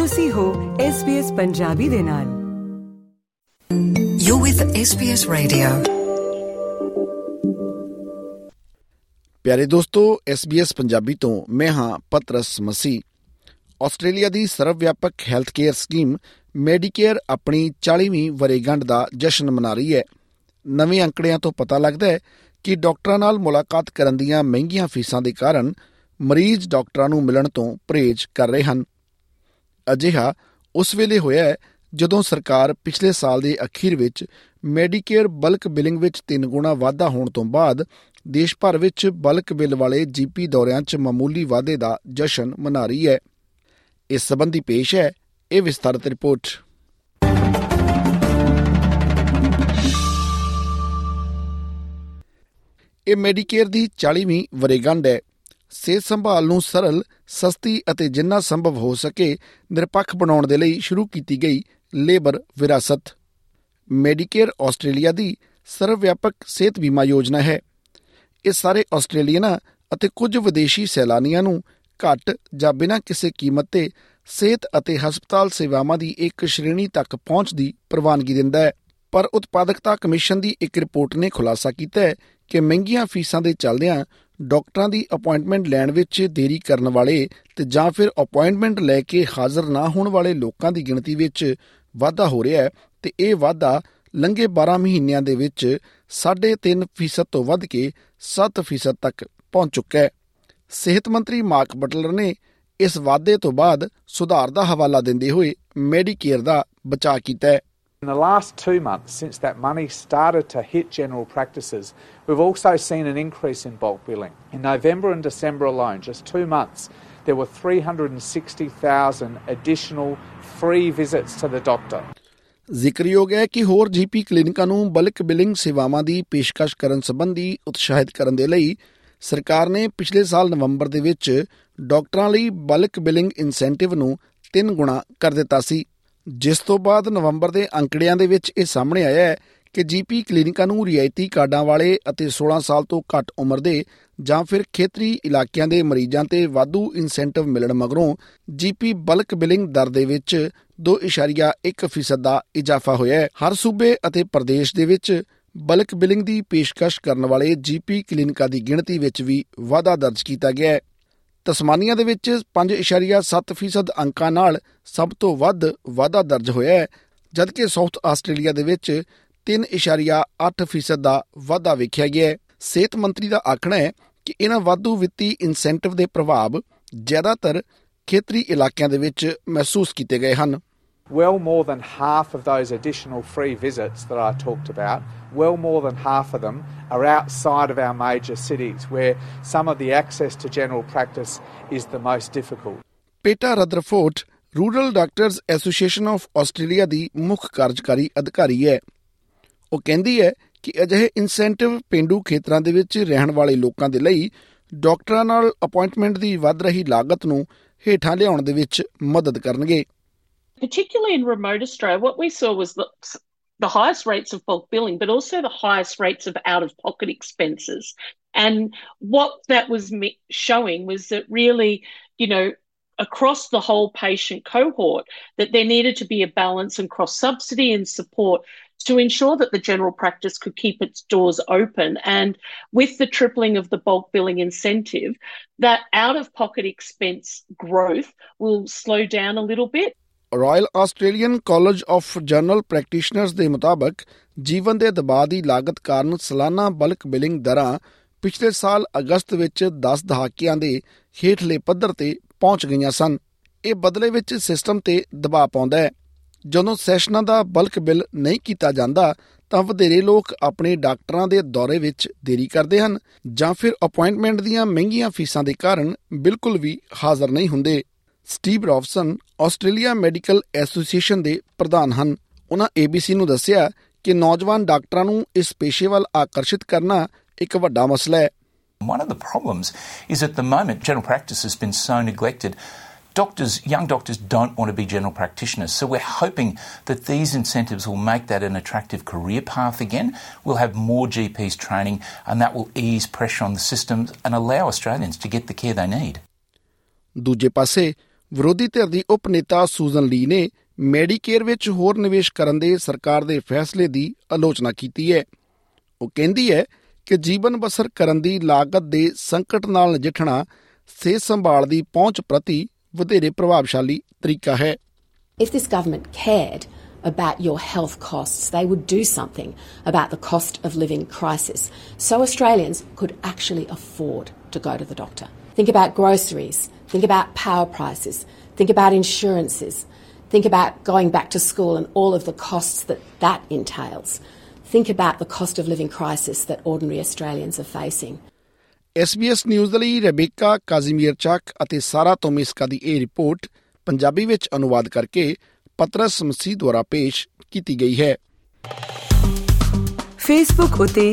ਤੁਸੀਂ ਹੋ SBS ਪੰਜਾਬੀ ਦੇ ਨਾਲ। You're with SBS Radio. ਪਿਆਰੇ ਦੋਸਤੋ SBS ਪੰਜਾਬੀ ਤੋਂ ਮੈਂ ਹਾਂ ਪਤਰਸ ਮਸੀ ਆਸਟ੍ਰੇਲੀਆ ਦੀ ਸਰਵ ਵਿਆਪਕ ਹੈਲਥ ਕੇਅਰ ਸਕੀਮ ਮੈਡੀਕੇਅਰ ਆਪਣੀ 40ਵੀਂ ਵਰੇਗੰਢ ਦਾ ਜਸ਼ਨ ਮਨਾ ਰਹੀ ਹੈ। ਨਵੇਂ ਅੰਕੜਿਆਂ ਤੋਂ ਪਤਾ ਲੱਗਦਾ ਹੈ ਕਿ ਡਾਕਟਰਾਂ ਨਾਲ ਮੁਲਾਕਾਤ ਕਰਨ ਦੀਆਂ ਮਹਿੰਗੀਆਂ ਫੀਸਾਂ ਦੇ ਕਾਰਨ ਮਰੀਜ਼ ਡਾਕਟਰਾਂ ਨੂੰ ਮਿਲਣ ਤੋਂ ਪਰਹੇਜ਼ ਕਰ ਰਹੇ ਹਨ। ਅਜਿਹਾ ਉਸ ਵੇਲੇ ਹੋਇਆ ਹੈ ਜਦੋਂ ਸਰਕਾਰ ਪਿਛਲੇ ਸਾਲ ਦੇ ਅਖੀਰ ਵਿੱਚ ਮੈਡੀਕੇਅਰ ਬਲਕ ਬਿਲਿੰਗ ਵਿੱਚ 3 ਗੁਣਾ ਵਾਧਾ ਹੋਣ ਤੋਂ ਬਾਅਦ ਦੇਸ਼ ਭਰ ਵਿੱਚ ਬਲਕ ਬਿੱਲ ਵਾਲੇ ਜੀਪੀ ਦੌਰਿਆਂ 'ਚ ਮਾਮੂਲੀ ਵਾਧੇ ਦਾ ਜਸ਼ਨ ਮਨਾ ਰਹੀ ਹੈ। ਇਸ ਸੰਬੰਧੀ ਪੇਸ਼ ਹੈ ਇਹ ਵਿਸਤਾਰਤ ਰਿਪੋਰਟ। ਇਹ ਮੈਡੀਕੇਅਰ ਦੀ 40ਵੀਂ ਵਰੇਗੰਢ ਹੈ। ਸਿਹਤ ਸੰਭਾਲ ਨੂੰ ਸਰਲ, ਸਸਤੀ ਅਤੇ ਜਿੰਨਾ ਸੰਭਵ ਹੋ ਸਕੇ ਨਿਰਪੱਖ ਬਣਾਉਣ ਦੇ ਲਈ ਸ਼ੁਰੂ ਕੀਤੀ ਗਈ ਲੇਬਰ ਵਿਰਾਸਤ। ਮੈਡੀਕੇਅਰ ਆਸਟ੍ਰੇਲੀਆ ਦੀ ਸਰਵ ਵਿਆਪਕ ਸਿਹਤ ਬੀਮਾ ਯੋਜਨਾ ਹੈ। ਇਹ ਸਾਰੇ ਆਸਟ੍ਰੇਲੀਅਨਾਂ ਅਤੇ ਕੁਝ ਵਿਦੇਸ਼ੀ ਸੈਲਾਨੀਆਂ ਨੂੰ ਘੱਟ ਜਾਂ ਬਿਨਾਂ ਕਿਸੇ ਕੀਮਤ ਤੇ ਸਿਹਤ ਅਤੇ ਹਸਪਤਾਲ ਸੇਵਾਵਾਂ ਦੀ ਇੱਕ ਸ਼੍ਰੇਣੀ ਤੱਕ ਪਹੁੰਚ ਦੀ ਪ੍ਰਵਾਨਗੀ ਦਿੰਦਾ ਹੈ। ਪਰ ਉਤਪਾਦਕਤਾ ਕਮਿਸ਼ਨ ਦੀ ਇੱਕ ਰਿਪੋਰਟ ਨੇ ਖੁਲਾਸਾ ਕੀਤਾ ਹੈ ਕਿ ਮਹਿੰਗੀਆਂ ਫੀਸਾਂ ਦੇ ਚੱਲਦਿਆਂ ਡਾਕਟਰਾਂ ਦੀ ਅਪਾਇੰਟਮੈਂਟ ਲੈਣ ਵਿੱਚ ਦੇਰੀ ਕਰਨ ਵਾਲੇ ਤੇ ਜਾਂ ਫਿਰ ਅਪਾਇੰਟਮੈਂਟ ਲੈ ਕੇ ਹਾਜ਼ਰ ਨਾ ਹੋਣ ਵਾਲੇ ਲੋਕਾਂ ਦੀ ਗਿਣਤੀ ਵਿੱਚ ਵਾਧਾ ਹੋ ਰਿਹਾ ਹੈ ਤੇ ਇਹ ਵਾਧਾ ਲੰਘੇ 12 ਮਹੀਨਿਆਂ ਦੇ ਵਿੱਚ 3.5% ਤੋਂ ਵੱਧ ਕੇ 7% ਤੱਕ ਪਹੁੰਚ ਚੁੱਕਾ ਹੈ। ਸਿਹਤ ਮੰਤਰੀ ਮਾਰਕ ਬਟਲਰ ਨੇ ਇਸ ਵਾਧੇ ਤੋਂ ਬਾਅਦ ਸੁਧਾਰ ਦਾ ਹਵਾਲਾ ਦਿੰਦੇ ਹੋਏ ਮੈਡੀਕੇਅਰ ਦਾ ਬਚਾਅ ਕੀਤਾ ਹੈ। In the last two months, since that money started to hit general practices, we've also seen an increase in bulk billing. In November and December alone, just two months, there were 360,000 additional free visits to the doctor. ਜ਼ਿਕਰਯੋਗ ਹੈ ਕਿ ਹੋਰ GP ਕਲੀਨਿਕਾਂ ਨੂੰ ਬਲਕ billing ਸੇਵਾਵਾਂ ਦੀ ਪੇਸ਼ਕਸ਼ ਕਰਨ ਸੰਬੰਧੀ ਉਤਸ਼ਾਹਿਤ ਕਰਨ ਦੇ ਲਈ ਸਰਕਾਰ ਨੇ ਪਿਛਲੇ ਸਾਲ ਨਵੰਬਰ ਦੇ ਵਿੱਚ ਡਾਕਟਰਾਂ ਲਈ ਬਲਕ ਬਿਲਿੰਗ ਇਨਸੈਂਟਿਵ ਨੂੰ 3 ਗੁਣਾ ਕਰ ਦਿੱਤਾ ਸੀ ਜਿਸ ਤੋਂ ਬਾਅਦ ਨਵੰਬਰ ਦੇ ਅੰਕੜਿਆਂ ਦੇ ਵਿੱਚ ਇਹ ਸਾਹਮਣੇ ਆਇਆ ਹੈ ਕਿ ਜੀਪੀ ਕਲੀਨਿਕਾਂ ਨੂੰ ਰਿਆਇਤੀ ਕਾਰਡਾਂ ਵਾਲੇ ਅਤੇ 16 ਸਾਲ ਤੋਂ ਘੱਟ ਉਮਰ ਦੇ ਜਾਂ ਫਿਰ ਖੇਤਰੀ ਇਲਾਕਿਆਂ ਦੇ ਮਰੀਜ਼ਾਂ ਤੇ ਵਾਧੂ ਇਨਸੈਂਟਿਵ ਮਿਲਣ ਮਗਰੋਂ ਜੀਪੀ ਬਲਕ ਬਿਲਿੰਗ ਦਰ ਦੇ ਵਿੱਚ 2.1% ਦਾ ਇਜ਼ਾਫਾ ਹੋਇਆ ਹੈ। ਹਰ ਸੂਬੇ ਅਤੇ ਪ੍ਰਦੇਸ਼ ਦੇ ਵਿੱਚ ਬਲਕ ਬਿਲਿੰਗ ਦੀ ਪੇਸ਼ਕਸ਼ ਕਰਨ ਵਾਲੇ ਜੀਪੀ ਕਲੀਨਿਕਾਂ ਦੀ ਗਿਣਤੀ ਵਿੱਚ ਵੀ ਵਾਧਾ ਦਰਜ ਕੀਤਾ ਗਿਆ ਹੈ। ਤਸਮਾਨੀਆ ਦੇ ਵਿੱਚ 5.7% ਅੰਕਾਂ ਨਾਲ ਸਭ ਤੋਂ ਵੱਧ ਵਾਧਾ ਦਰਜ ਹੋਇਆ ਹੈ, ਜਦਕਿ ਸਾਊਥ ਆਸਟ੍ਰੇਲੀਆ ਦੇ ਵਿੱਚ 3.8% ਦਾ ਵਾਧਾ ਵੇਖਿਆ ਗਿਆ ਹੈ। ਸਿਹਤ ਮੰਤਰੀ ਦਾ ਆਖਣਾ ਹੈ ਕਿ ਇਹਨਾਂ ਵਾਧੂ ਵਿੱਤੀ ਇਨਸੈਂਟਿਵ ਦੇ ਪ੍ਰਭਾਵ ਜ਼ਿਆਦਾਤਰ ਖੇਤਰੀ ਇਲਾਕਿਆਂ ਦੇ ਵਿੱਚ ਮਹਿਸੂਸ ਕੀਤੇ ਗਏ ਹਨ। Well more than half of those additional free visits that I talked about, well more than half of them are outside of our major cities where some of the access to general practice is the most difficult. Peta Rutherford rural doctors association of Australia ਦੀ ਮੁੱਖ ਕਾਰਜਕਾਰੀ ਅਧਿਕਾਰੀ ਹੈ ਉਹ ਕਹਿੰਦੀ ਹੈ ਕਿ ਅਜਿਹੇ incentive ਪਿੰਡੂ ਖੇਤਰਾਂ ਦੇ ਵਿੱਚ ਰਹਿਣ ਵਾਲੇ ਲੋਕਾਂ ਦੇ ਲਈ ਡਾਕਟਰਾਂ ਨਾਲ ਅਪਾਇੰਟਮੈਂਟ ਦੀ ਵੱਧ ਰਹੀ ਲਾਗਤ ਨੂੰ ਹੇਠਾਂ ਲਿਆਉਣ ਦੇ ਵਿੱਚ ਮਦਦ ਕਰਨਗੇ particularly in remote Australia, what we saw was the, the highest rates of bulk billing, but also the highest rates of out of pocket expenses. And what that was showing was that really, you know, across the whole patient cohort, that there needed to be a balance and cross subsidy and support to ensure that the general practice could keep its doors open. And with the tripling of the bulk billing incentive, that out of pocket expense growth will slow down a little bit. Royal Australian College of General Practitioners ਦੇ ਮੁਤਾਬਕ ਜੀਵਨ ਦੇ ਦਬਾਅ ਦੀ ਲਾਗਤ ਕਾਰਨ ਸਾਲਾਨਾ ਬਲਕ billing ਦਰਾਂ ਪਿਛਲੇ ਸਾਲ ਅਗਸਤ ਵਿੱਚ 10 ਦਹਾਕਿਆਂ ਦੇ ਹੇਠਲੇ ਪੱਧਰ ਤੇ ਪਹੁੰਚ ਗਈਆਂ ਸਨ। ਇਹ ਬਦਲੇ ਵਿੱਚ ਸਿਸਟਮ ਤੇ ਦਬਾਅ ਪਾਉਂਦਾ ਹੈ। ਜਦੋਂ ਸੈਸ਼ਨਾਂ ਦਾ ਬਲਕ ਬਿੱਲ ਨਹੀਂ ਕੀਤਾ ਜਾਂਦਾ, ਤਾਂ ਵਧੇਰੇ ਲੋਕ ਆਪਣੇ ਡਾਕਟਰਾਂ ਦੇ ਦੌਰੇ ਵਿੱਚ ਦੇਰੀ ਕਰਦੇ ਹਨ ਜਾਂ ਫਿਰ ਅਪਾਇੰਟਮੈਂਟ ਦੀਆਂ ਮਹਿੰਗੀਆਂ ਫੀਸਾਂ ਦੇ ਕਾਰਨ ਬਿਲਕੁਲ ਵੀ ਹਾਜ਼ਰ ਨਹੀਂ ਹੁੰਦੇ। Steve Robson Australia medical association ਦੇ ਪ੍ਰਧਾਨ ਹਨ ਉਹਨਾਂ ABC ਨੂੰ ਦੱਸਿਆ ਕਿ ਨੌਜਵਾਨ ਡਾਕਟਰਾਂ ਨੂੰ ਇਸ ਪੇਸ਼ੇ ਵੱਲ ਆਕਰਸ਼ਿਤ ਕਰਨਾ ਇੱਕ ਵੱਡਾ ਮਸਲਾ ਹੈ One of the problems is at the moment general practice has been so neglected. Doctors, young doctors don't want to be general practitioners. So we're hoping that these incentives will make that an attractive career path again. We'll have more GPs training and that will ease pressure on the systems and allow Australians to get the care they need. ਦੂਜੇ ਪਾਸੇ ਵਿਰੋਧੀ ਧਿਰ ਦੀ ਉਪ ਨੇਤਾ Susan ਲੀ ਨੇ Medicare ਵਿੱਚ ਹੋਰ ਨਿਵੇਸ਼ ਕਰਨ ਦੇ ਸਰਕਾਰ ਦੇ ਫੈਸਲੇ ਦੀ ਆਲੋਚਨਾ ਕੀਤੀ ਹੈ ਉਹ ਕਹਿੰਦੀ ਹੈ ਕਿ ਜੀਵਨ ਬਸਰ ਕਰਨ ਦੀ ਲਾਗਤ ਦੇ ਸੰਕਟ ਨਾਲ ਨਜਿੱਠਣਾ ਸਿਹਤ ਸੰਭਾਲ ਦੀ ਪਹੁੰਚ ਪ੍ਰਤੀ ਵਧੇਰੇ ਪ੍ਰਭਾਵਸ਼ਾਲੀ ਤਰੀਕਾ ਹੈ If this government cared about your health costs, they would do something about the cost of living crisis so Australians could actually afford to go to the doctor. Think about groceries, think about power prices, think about insurances, think about going back to school and all of the costs that that entails. Think about the cost of living crisis that ordinary Australians are facing. SBS news ਦੇ ਲਈ Rebecca ਕਾਜ਼ੀਮੀਰ ਚੱਕ ਅਤੇ ਸਾਰਾ ਤੋਮਿਸਕਾ ਦੀ ਇਹ report Punjabi ਵਿੱਚ ਅਨੁਵਾਦ ਕਰਕੇ ਪਤਰਸ ਮਸੀਹ ਦੁਆਰਾ ਪੇਸ਼ ਕੀਤੀ ਗਈ ਹੈ ਫੇਸਬੁੱਕ ਉਤੇ